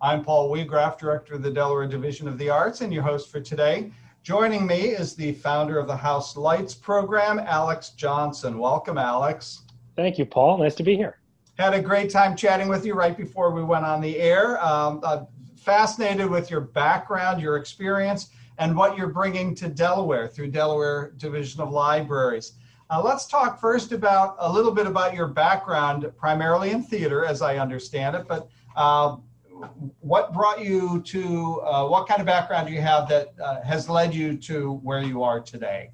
I'm Paul Weagraff, Director of the Delaware Division of the Arts, and your host for today. Joining me is the founder of the House Lights program, Alex Johnson. Welcome, Alex. Thank you, Paul. Nice to be here. Had a great time chatting with you right before we went on the air. Um, uh, fascinated with your background, your experience, and what you're bringing to Delaware through Delaware Division of Libraries. Uh, let's talk first about a little bit about your background, primarily in theater, as I understand it. But uh, what brought you to? Uh, what kind of background do you have that uh, has led you to where you are today?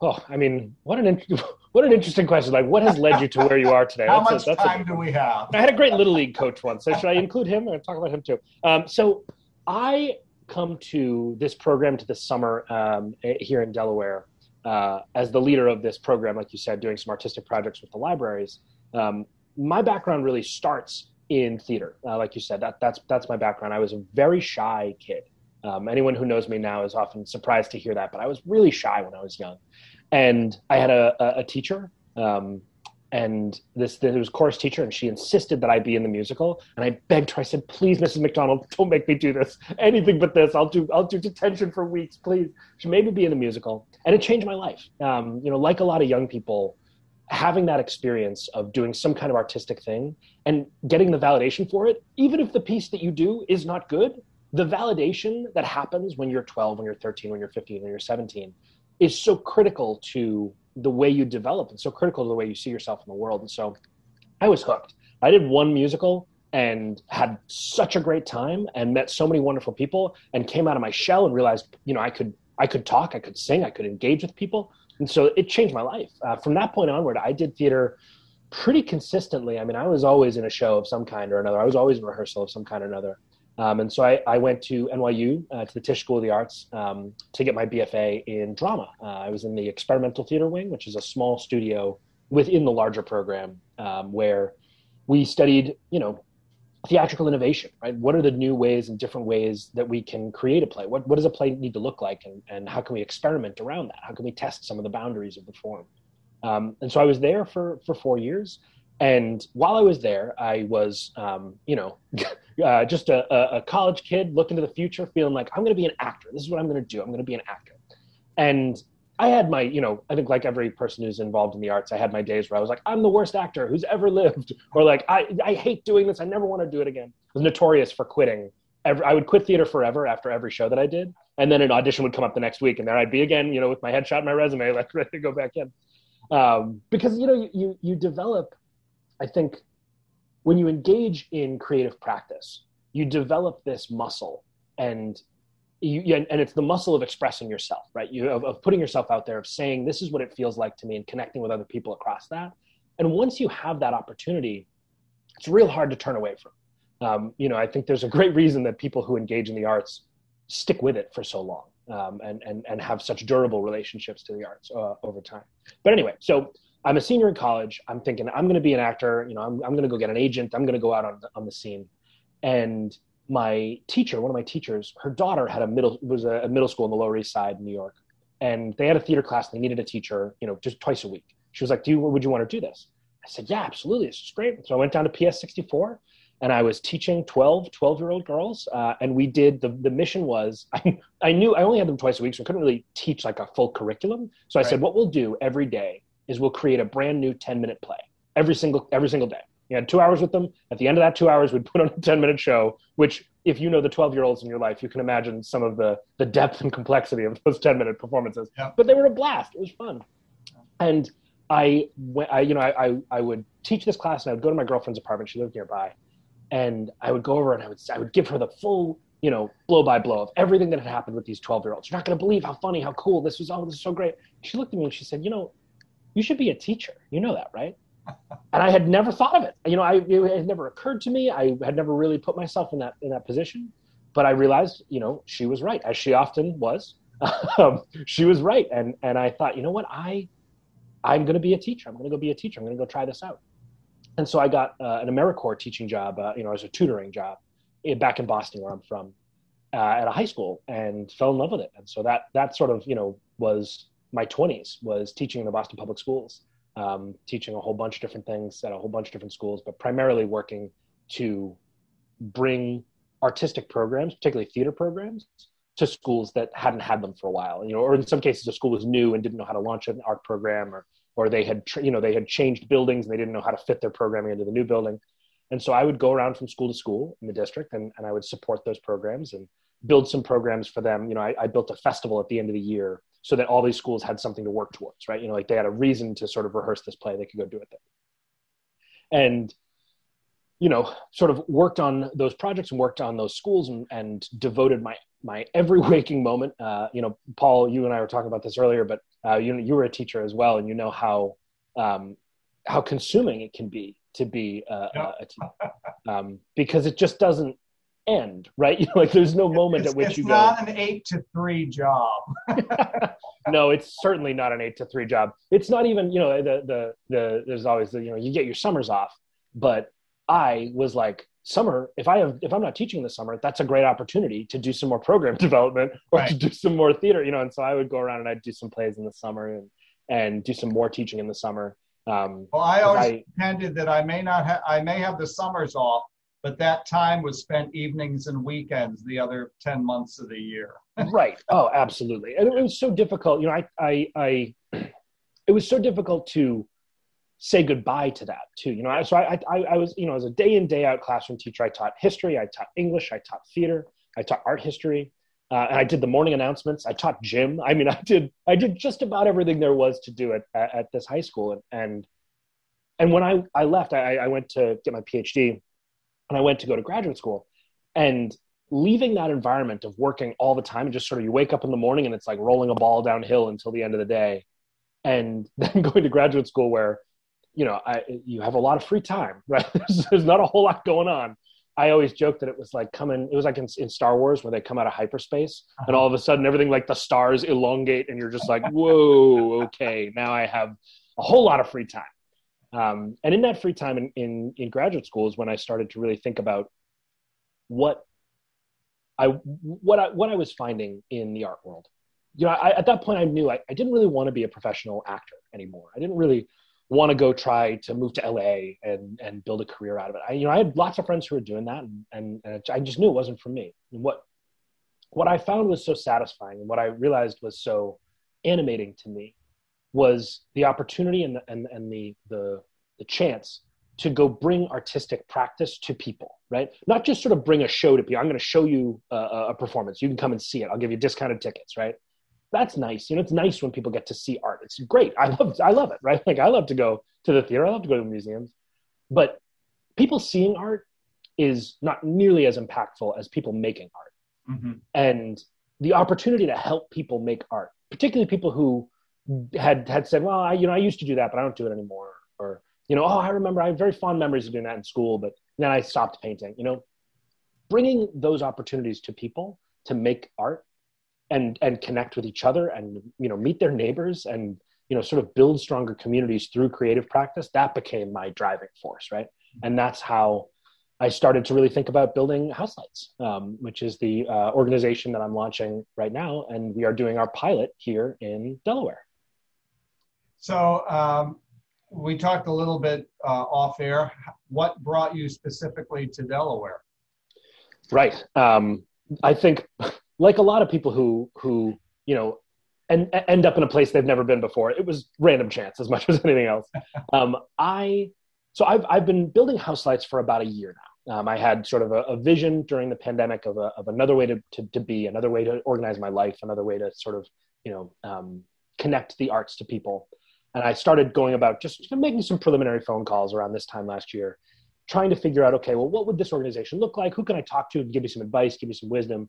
Oh, I mean, what an what an interesting question. Like, what has led you to where you are today? How that's much a, time a, do we have? I had a great little league coach once. So should I include him? and talk about him too. Um, so I come to this program to this summer um, here in Delaware uh, as the leader of this program, like you said, doing some artistic projects with the libraries, um, my background really starts in theater. Uh, like you said, that, that's that's my background. I was a very shy kid. Um, anyone who knows me now is often surprised to hear that, but I was really shy when I was young, and I had a, a, a teacher um, and this there was chorus teacher and she insisted that i be in the musical and i begged her i said please mrs mcdonald don't make me do this anything but this i'll do i'll do detention for weeks please she made me be in the musical and it changed my life um, you know like a lot of young people having that experience of doing some kind of artistic thing and getting the validation for it even if the piece that you do is not good the validation that happens when you're 12 when you're 13 when you're 15 when you're 17 is so critical to the way you develop and so critical to the way you see yourself in the world. And so I was hooked. I did one musical and had such a great time and met so many wonderful people and came out of my shell and realized, you know, I could I could talk, I could sing, I could engage with people. And so it changed my life. Uh, from that point onward, I did theater pretty consistently. I mean, I was always in a show of some kind or another. I was always in rehearsal of some kind or another. Um, and so I, I, went to NYU, uh, to the Tisch School of the Arts, um, to get my BFA in drama. Uh, I was in the experimental theater wing, which is a small studio within the larger program um, where we studied, you know, theatrical innovation, right? What are the new ways and different ways that we can create a play? What, what does a play need to look like? And, and how can we experiment around that? How can we test some of the boundaries of the form? Um, and so I was there for, for four years. And while I was there, I was, um, you know, uh, just a, a, college kid looking to the future, feeling like I'm going to be an actor. This is what I'm going to do. I'm going to be an actor. And I had my, you know, I think like every person who's involved in the arts, I had my days where I was like, I'm the worst actor who's ever lived, or like, I, I hate doing this. I never want to do it again. I was notorious for quitting. Every, I would quit theater forever after every show that I did, and then an audition would come up the next week, and there I'd be again, you know, with my headshot and my resume, like ready to go back in. Um, because you know, you, you you develop I think when you engage in creative practice, you develop this muscle and you, and it's the muscle of expressing yourself, right? You of, of putting yourself out there, of saying this is what it feels like to me, and connecting with other people across that. And once you have that opportunity, it's real hard to turn away from. Um, you know, I think there's a great reason that people who engage in the arts stick with it for so long um, and and and have such durable relationships to the arts uh, over time. But anyway, so I'm a senior in college. I'm thinking I'm going to be an actor. You know, I'm, I'm going to go get an agent. I'm going to go out on the, on the scene. And my teacher, one of my teachers, her daughter had a middle was a, middle school in the Lower East Side, in New York, and they had a theater class. And they needed a teacher, you know, just twice a week. She was like, "Do you would you want to do this?" I said, "Yeah, absolutely. This is great." So I went down to PS 64 and I was teaching 12, 12 year old girls. Uh, and we did the, the mission was I, I knew I only had them twice a week, so I couldn't really teach like a full curriculum. So I right. said, what we'll do every day is we'll create a brand new 10 minute play every single every single day. You had two hours with them. At the end of that two hours, we'd put on a 10 minute show, which if you know the 12 year olds in your life, you can imagine some of the, the depth and complexity of those 10 minute performances. Yeah. But they were a blast. It was fun. And I, I you know, I, I, I would teach this class and I would go to my girlfriend's apartment. She lived nearby. And I would go over and I would, I would give her the full, you know, blow by blow of everything that had happened with these 12 year olds. You're not going to believe how funny, how cool this was. Oh, this is so great. She looked at me and she said, you know, you should be a teacher. You know that, right? And I had never thought of it. You know, I, it had never occurred to me. I had never really put myself in that in that position. But I realized, you know, she was right, as she often was. um, she was right, and and I thought, you know what, I I'm going to be a teacher. I'm going to go be a teacher. I'm going to go try this out. And so I got uh, an AmeriCorps teaching job, uh, you know, as a tutoring job in, back in Boston, where I'm from, uh, at a high school, and fell in love with it. And so that that sort of you know was my 20s was teaching in the Boston Public Schools, um, teaching a whole bunch of different things at a whole bunch of different schools, but primarily working to bring artistic programs, particularly theater programs, to schools that hadn't had them for a while. You know, or in some cases, a school was new and didn't know how to launch an art program, or or they had you know they had changed buildings and they didn't know how to fit their programming into the new building. And so I would go around from school to school in the district and, and I would support those programs and build some programs for them. You know, I, I built a festival at the end of the year so that all these schools had something to work towards, right? You know, like they had a reason to sort of rehearse this play, they could go do it there. And you know, sort of worked on those projects and worked on those schools and, and devoted my my every waking moment. Uh, you know, Paul, you and I were talking about this earlier, but uh, you you were a teacher as well, and you know how um, how consuming it can be to be uh, a, a teacher um, because it just doesn't end, right? You know, like there's no moment it's, at which you go. It's not an eight to three job. no, it's certainly not an eight to three job. It's not even you know the the the there's always the you know you get your summers off, but I was like, summer, if I have if I'm not teaching this summer, that's a great opportunity to do some more program development or right. to do some more theater, you know. And so I would go around and I'd do some plays in the summer and and do some more teaching in the summer. Um, well, I always I, pretended that I may not have I may have the summers off, but that time was spent evenings and weekends the other 10 months of the year. right. Oh, absolutely. And it was so difficult. You know, I I I it was so difficult to say goodbye to that too. You know, so I, I, I was, you know, as a day in day out classroom teacher, I taught history, I taught English, I taught theater, I taught art history, uh, and I did the morning announcements. I taught gym. I mean, I did, I did just about everything there was to do at, at, at this high school. And, and, and when I, I left, I, I went to get my PhD and I went to go to graduate school and leaving that environment of working all the time and just sort of you wake up in the morning and it's like rolling a ball downhill until the end of the day and then going to graduate school where you know, I, you have a lot of free time, right? There's, there's, not a whole lot going on. I always joke that it was like coming, it was like in, in Star Wars where they come out of hyperspace uh-huh. and all of a sudden everything like the stars elongate and you're just like, whoa, okay, now I have a whole lot of free time. Um, and in that free time in, in, in graduate school is when I started to really think about what I, what I, what I was finding in the art world. You know, I, at that point I knew I, I didn't really want to be a professional actor anymore. I didn't really want to go try to move to LA and and build a career out of it. I, you know, I had lots of friends who were doing that, and and, and I just knew it wasn't for me. And what what I found was so satisfying, and what I realized was so animating to me, was the opportunity and the and, and the the the chance to go bring artistic practice to people, right? Not just sort of bring a show to people. I'm going to show you a, a performance. You can come and see it. I'll give you discounted tickets, right? that's nice. You know, it's nice when people get to see art. It's great. I love, I love it, right? Like I love to go to the theater. I love to go to museums, but people seeing art is not nearly as impactful as people making art. Mm-hmm. And the opportunity to help people make art, particularly people who had had said, "Well, I, you know, I used to do that, but I don't do it anymore," or you know, "Oh, I remember I have very fond memories of doing that in school, but then I stopped painting." You know, bringing those opportunities to people to make art and and connect with each other and you know meet their neighbors and you know sort of build stronger communities through creative practice that became my driving force right? And that's how i started to really think about building house lights um, which is the uh, organization that i'm launching right now. And we are doing our pilot here in delaware so um, we talked a little bit uh, off air what brought you specifically to delaware right um, i think like a lot of people who who you know and end up in a place they've never been before. It was random chance as much as anything else. Um, I so I've I've been building house lights for about a year now. Um, I had sort of a, a, vision during the pandemic of, a, of another way to, to, to, be, another way to organize my life, another way to sort of, you know, um, connect the arts to people. And I started going about just making some preliminary phone calls around this time last year, trying to figure out, okay, well, what would this organization look like? Who can I talk to? Give me some advice, give me some wisdom?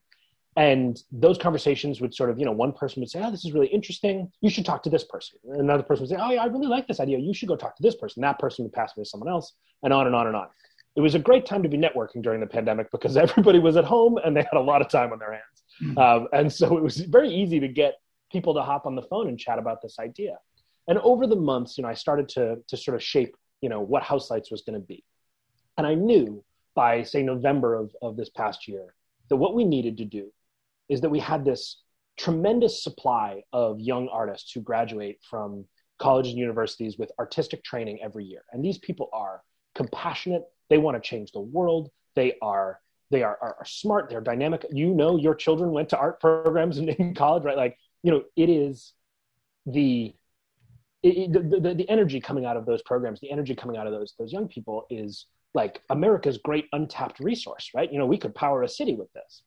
And those conversations would sort of you know one person would say oh this is really interesting. You should talk to this person. And another person would say oh yeah i really like this idea. You should go talk to this person. That person would pass me to someone else and on and on and on. It was a great time to be networking during the pandemic because everybody was at home and they had a lot of time on their hands. Mm-hmm. um, and so it was very easy to get people to hop on the phone and chat about this idea and over the months you know i started to to sort of shape you know what house lights was going to be. And i knew by say november of, of this past year that what we needed to do is that we had this tremendous supply of young artists who graduate from colleges and universities with artistic training every year. And these people are compassionate, they want to change the world, they are they are, are, are smart. They're dynamic. You know your children went to art programs in, in college right? Like you know it is the it, the, the, the energy coming out of those programs the energy coming out of those those young people is like america's great untapped resource right you know we could power a city with this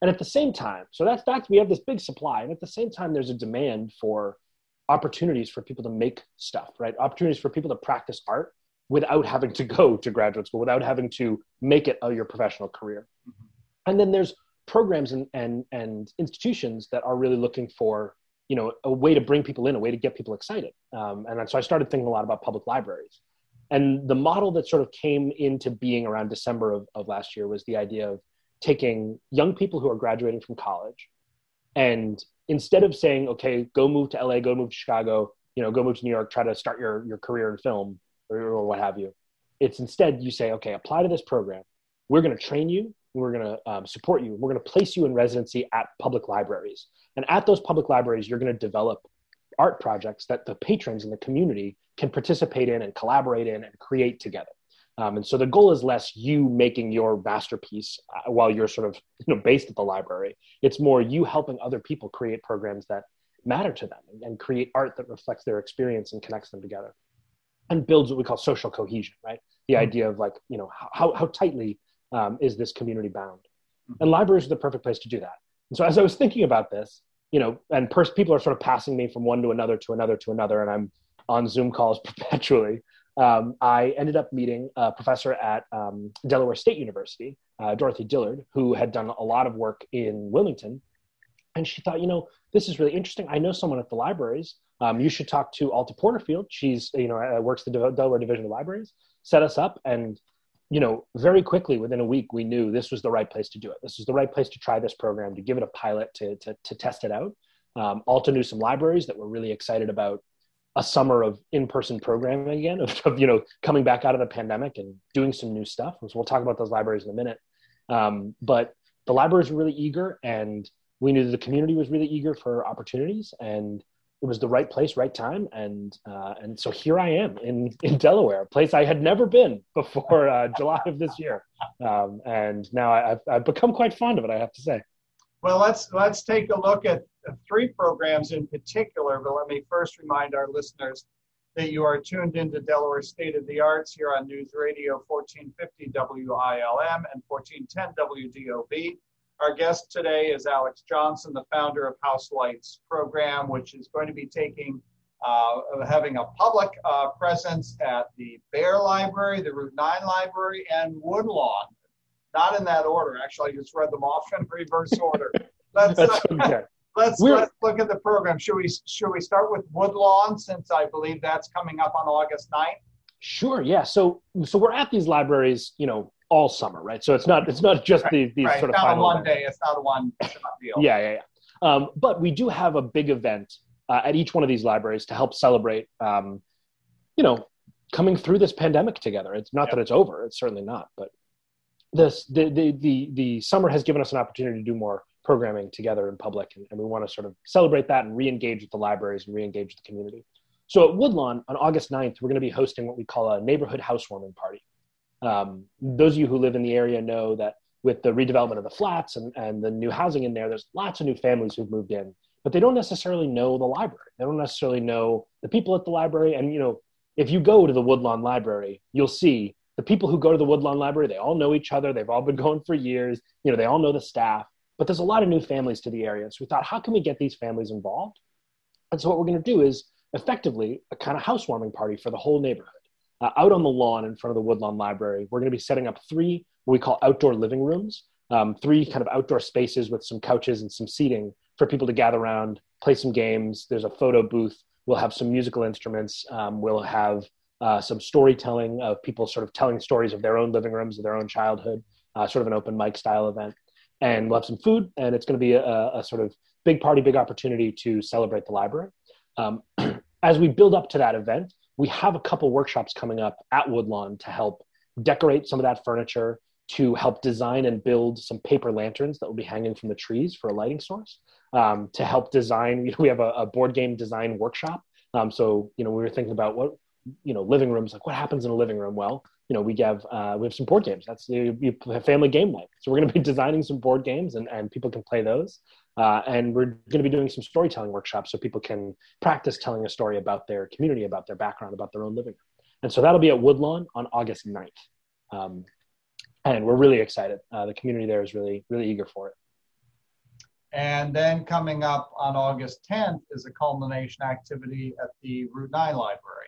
and at the same time so that's that's we have this big supply and at the same time there's a demand for opportunities for people to make stuff right opportunities for people to practice art without having to go to graduate school, without having to make it your professional career. Mm-hmm. And then there's programs and, and, and institutions that are really looking for, you know, a way to bring people in, a way to get people excited. Um, and so I started thinking a lot about public libraries. And the model that sort of came into being around December of, of last year was the idea of taking young people who are graduating from college and instead of saying, okay, go move to LA, go move to Chicago, you know, go move to New York, try to start your, your career in film, or what have you. It's instead you say, okay, apply to this program. We're going to train you. We're going to um, support you. We're going to place you in residency at public libraries. And at those public libraries, you're going to develop art projects that the patrons in the community can participate in and collaborate in and create together. Um, and so the goal is less you making your masterpiece uh, while you're sort of you know based at the library. It's more you helping other people create programs that matter to them and, and create art that reflects their experience and connects them together and builds what we call social cohesion, right? The mm-hmm. idea of like, you know, how, how tightly um, is this community bound? Mm-hmm. And libraries are the perfect place to do that. And so as I was thinking about this, you know, and pers- people are sort of passing me from one to another to another to another, and I'm on Zoom calls perpetually. Um, I ended up meeting a professor at um, Delaware State University, uh, Dorothy Dillard, who had done a lot of work in Wilmington. And she thought, you know, this is really interesting. I know someone at the libraries um, you should talk to Alta Porterfield. She's, you know, uh, works the Delaware Division of Libraries, set us up. And, you know, very quickly within a week, we knew this was the right place to do it. This was the right place to try this program, to give it a pilot, to, to, to test it out. Um, Alta knew some libraries that were really excited about a summer of in-person programming again, of, of, you know, coming back out of the pandemic and doing some new stuff. So we'll talk about those libraries in a minute. Um, but the libraries were really eager and we knew the community was really eager for opportunities and it was the right place, right time, and uh, and so here I am in in Delaware, a place I had never been before uh, July of this year, um, and now I, have I've become quite fond of it. I have to say. Well, let's let's take a look at three programs in particular. But let me first remind our listeners that you are tuned into Delaware State of the Arts here on News Radio 1450 WILM and 1410 WDOV. Our guest today is Alex Johnson, the founder of House Lights program, which is going to be taking uh, having a public uh, presence at the Bear Library, the Route 9 Library, and Woodlawn. Not in that order. Actually, I just read them off in reverse order. Let's, uh, okay. let's, let's look at the program. Should we, should we start with Woodlawn since I believe that's coming up on August 9th? Sure. Yeah. So, so we're at these libraries, you know, all summer, right? So it's not it's not just right, these, these right. sort of not a one day. It's not a one shot deal. yeah, yeah, yeah. Um, but we do have a big event uh, at each one of these libraries to help celebrate, um, you know, coming through this pandemic together. It's not yep. that it's over; it's certainly not. But this the, the the the summer has given us an opportunity to do more programming together in public, and, and we want to sort of celebrate that and re-engage with the libraries and re-engage the community. So at Woodlawn on August 9th, we're going to be hosting what we call a neighborhood housewarming party. Um, those of you who live in the area know that with the redevelopment of the flats and, and the new housing in there, there's lots of new families who've moved in, but they don't necessarily know the library. They don't necessarily know the people at the library. And, you know, if you go to the Woodlawn Library, you'll see the people who go to the Woodlawn Library, they all know each other. They've all been going for years. You know, they all know the staff, but there's a lot of new families to the area. So we thought, how can we get these families involved? And so what we're going to do is effectively a kind of housewarming party for the whole neighborhood uh, out on the lawn in front of the Woodlawn Library. We're going to be setting up three what we call outdoor living rooms, um, three kind of outdoor spaces with some couches and some seating for people to gather around, play some games. There's a photo booth. We'll have some musical instruments. Um, we'll have uh, some storytelling of people sort of telling stories of their own living rooms, of their own childhood, uh, sort of an open mic style event. And we'll have some food, and it's going to be a, a sort of big party, big opportunity to celebrate the library. Um, as we build up to that event, we have a couple workshops coming up at Woodlawn to help decorate some of that furniture, to help design and build some paper lanterns that will be hanging from the trees for a lighting source, um, to help design. You know, we have a, a, board game design workshop. Um, so, you know, we were thinking about what you know living rooms like what happens in a living room well you know we have uh, we have some board games that's the family game night so we're going to be designing some board games and, and people can play those uh, and we're going to be doing some storytelling workshops so people can practice telling a story about their community about their background about their own living room and so that'll be at woodlawn on august 9th um, and we're really excited uh, the community there is really really eager for it and then coming up on August 10th is a culmination activity at the Route 9 Library.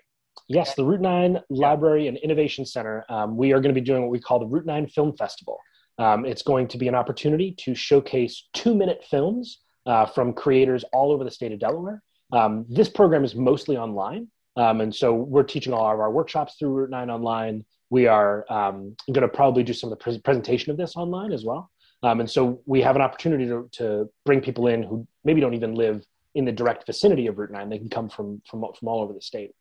Yes, the Route 9 Library and Innovation Center. Um, we are going to be doing what we call the Route 9 Film Festival. Um, it's going to be an opportunity to showcase two minute films uh, from creators all over the state of Delaware. Um, this program is mostly online. Um, and so we're teaching all of our workshops through Route 9 online. We are um, going to probably do some of the pre- presentation of this online as well. Um, and so we have an opportunity to, to bring people in who maybe don't even live in the direct vicinity of Route 9. They can come from, from, from all over the state.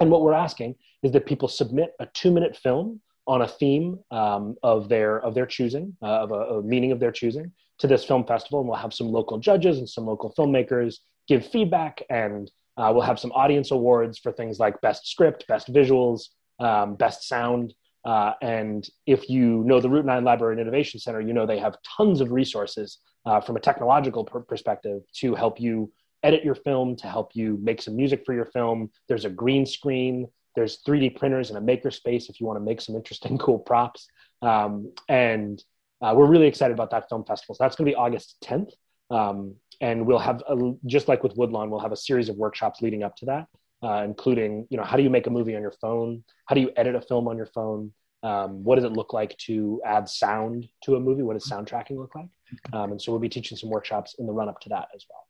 And what we're asking is that people submit a two minute film on a theme um, of their of their choosing, uh, of a, a, meaning of their choosing, to this film festival. And we'll have some local judges and some local filmmakers give feedback, and uh, we'll have some audience awards for things like best script, best visuals, um, best sound. Uh, and if you know the Route 9 Library and Innovation Center, you know they have tons of resources uh, from a technological per- perspective to help you edit your film, to help you make some music for your film. There's a green screen, there's 3D printers and a makerspace if you want to make some interesting, cool props. Um, and uh, we're really excited about that film festival. So that's going to be August 10th. Um, and we'll have, a, just like with Woodlawn, we'll have a series of workshops leading up to that, uh, including, you know, how do you make a movie on your phone? How do you edit a film on your phone? Um, what does it look like to add sound to a movie? What does sound tracking look like? Um, and so we'll be teaching some workshops in the run up to that as well.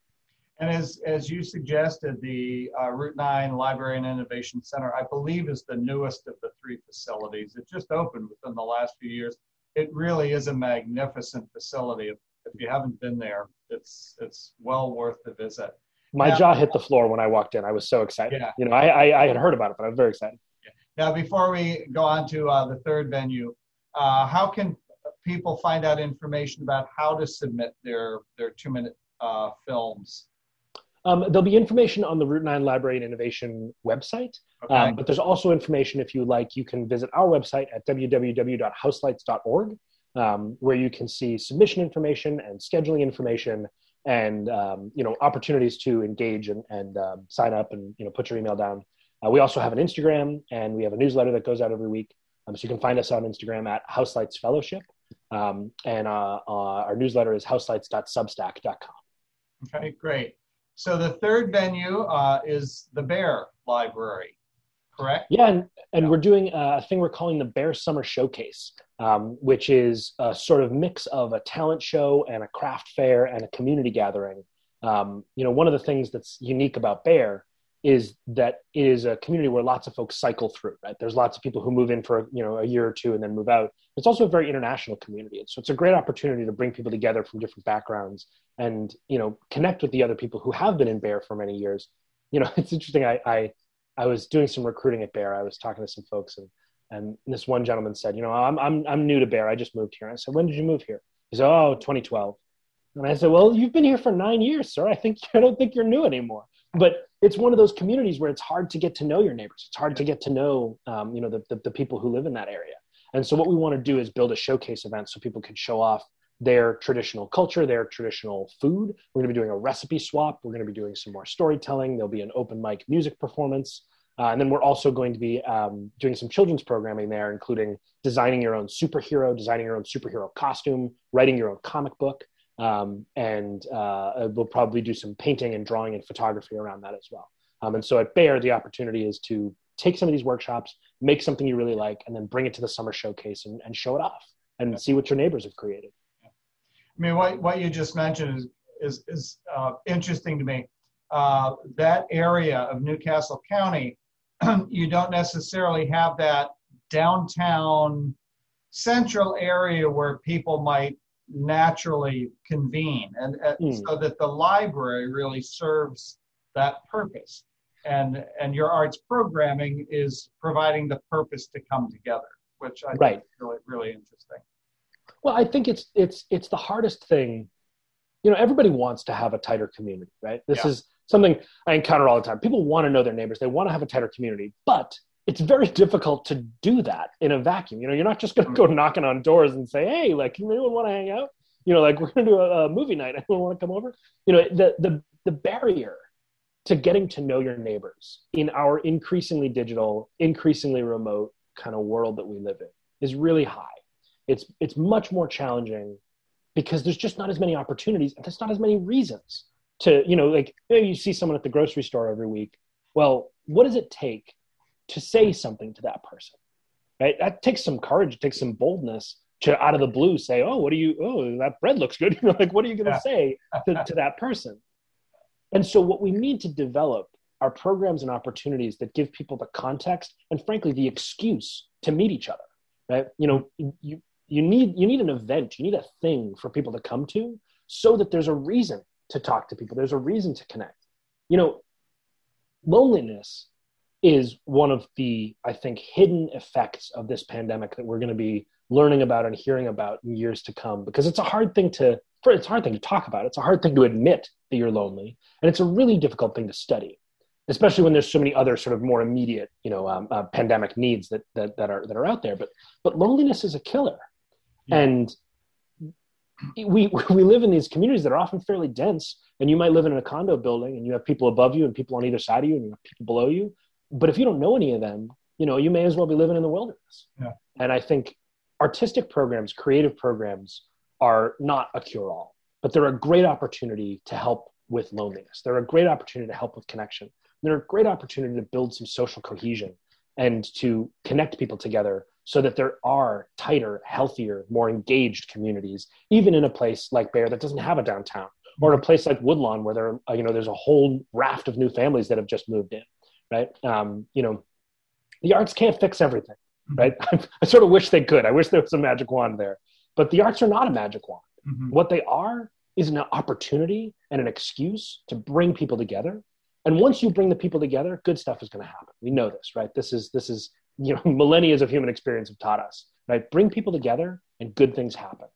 And as, as you suggested, the uh, Route 9 Library and Innovation Center, I believe, is the newest of the three facilities. It just opened within the last few years. It really is a magnificent facility. If, if you haven't been there, it's, it's well worth the visit. My now, jaw hit the floor when I walked in. I was so excited. Yeah. You know, I, I, I had heard about it, but I was very excited. Yeah. Now, before we go on to uh, the third venue, uh, how can people find out information about how to submit their, their two minute uh, films? Um, there'll be information on the Route 9 Library and Innovation website, okay. um, but there's also information if you like, you can visit our website at www.houselights.org, um, where you can see submission information and scheduling information and um, you know opportunities to engage and, and um, sign up and you know put your email down. Uh, we also have an Instagram and we have a newsletter that goes out every week. Um, so you can find us on Instagram at Houselights Fellowship, and uh, uh, our newsletter is houselights.substack.com. Okay, great. So the third venue uh, is the Bear Library, correct? Yeah, and, and yeah. we're doing a thing we're calling the Bear Summer Showcase, um, which is a sort of mix of a talent show and a craft fair and a community gathering. Um, you know, one of the things that's unique about Bear is that it is a community where lots of folks cycle through right? There's lots of people who move in for you know a year or two and then move out. It's also a very international community. So it's a great opportunity to bring people together from different backgrounds and you know connect with the other people who have been in bear for many years. You know it's interesting. I i, I was doing some recruiting at bear. I was talking to some folks and and this one gentleman said you know i'm i'm, I'm new to bear. I just moved here. And i said when did you move here? He said oh 2012 and i said well you've been here for nine years sir. I think i don't think you're new anymore but it's one of those communities where it's hard to get to know your neighbors. It's hard to get to know, um, you know, the, the, the people who live in that area. And so what we want to do is build a showcase event so people can show off their traditional culture, their traditional food. We're going to be doing a recipe swap. We're going to be doing some more storytelling. There'll be an open mic music performance. Uh, and then we're also going to be um, doing some children's programming there, including designing your own superhero, designing your own superhero costume, writing your own comic book. Um, and uh, we'll probably do some painting and drawing and photography around that as well. Um, and so at Bear, the opportunity is to take some of these workshops, make something you really like, and then bring it to the summer showcase and, and show it off and yeah. see what your neighbors have created. I mean, what, what you just mentioned is, is, is uh, interesting to me. Uh, that area of New Castle County, you don't necessarily have that downtown central area where people might naturally convene and uh, mm. so that the library really serves that purpose and and your arts programming is providing the purpose to come together which i right. think is really really interesting well i think it's it's it's the hardest thing you know everybody wants to have a tighter community right this yeah. is something I encounter all the time. People want to know their neighbors. They want to have a tighter community, but it's very difficult to do that in a vacuum. You know, you're not just going to go mm. knocking on doors and say, "Hey, like, can anyone want to hang out?" You know, like we're going to do a, a movie night. Anyone want to come over? You know, the the the barrier to getting to know your neighbors in our increasingly digital, increasingly remote kind of world that we live in is really high. It's it's much more challenging because there's just not as many opportunities and there's not as many reasons to you know like maybe you see someone at the grocery store every week. Well, what does it take to say something to that person? Right? That takes some courage, it takes some boldness to out of the blue say, "Oh, what are you? Oh, that bread looks good." You know, like what are you going to say to, to that person? And so, what we need to develop are programs and opportunities that give people the context and, frankly, the excuse to meet each other. Right? You know, you you need you need an event, you need a thing for people to come to, so that there's a reason to talk to people. There's a reason to connect. You know, loneliness is one of the I think hidden effects of this pandemic that we're going to be learning about and hearing about in years to come because it's a hard thing to it's a hard thing to talk about. It's a hard thing to admit that you're lonely, and it's a really difficult thing to study, especially when there's so many other sort of more immediate, you know, um, uh, pandemic needs that, that that are that are out there. But but loneliness is a killer, yeah. and we we live in these communities that are often fairly dense, and you might live in a condo building, and you have people above you and people on either side of you, and you have people below you. But if you don't know any of them, you know, you may as well be living in the wilderness. Yeah. And I think artistic programs, creative programs are not a cure all, but they're a great opportunity to help with loneliness. They're a great opportunity to help with connection. They're a great opportunity to build some social cohesion and to connect people together so that there are tighter, healthier, more engaged communities, even in a place like Bear that doesn't have a downtown, or in a place like Woodlawn where there, you know, there's a whole raft of new families that have just moved in, right? Um, you know, the arts can't fix everything, right? I sort of wish they could. I wish there was a magic wand there. But the arts are not a magic wand. Mm-hmm. What they are is an opportunity and an excuse to bring people together. And once you bring the people together, good stuff is going to happen. We know this, right? This is this is you know millennia of human experience have taught us, right? Bring people together, and good things happen.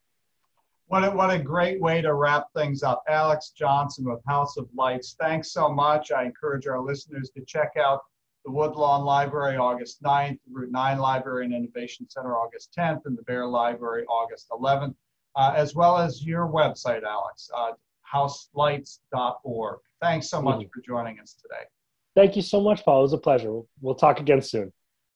What a, what a great way to wrap things up. Alex Johnson with House of Lights. Thanks so much. I encourage our listeners to check out the Woodlawn Library August 9th, the Route 9 Library and Innovation Center August 10th, and the Bear Library August 11th, uh, as well as your website, Alex, uh, houselights.org. Thanks so much mm-hmm. for joining us today. Thank you so much, Paul. It was a pleasure. We'll, we'll talk again soon.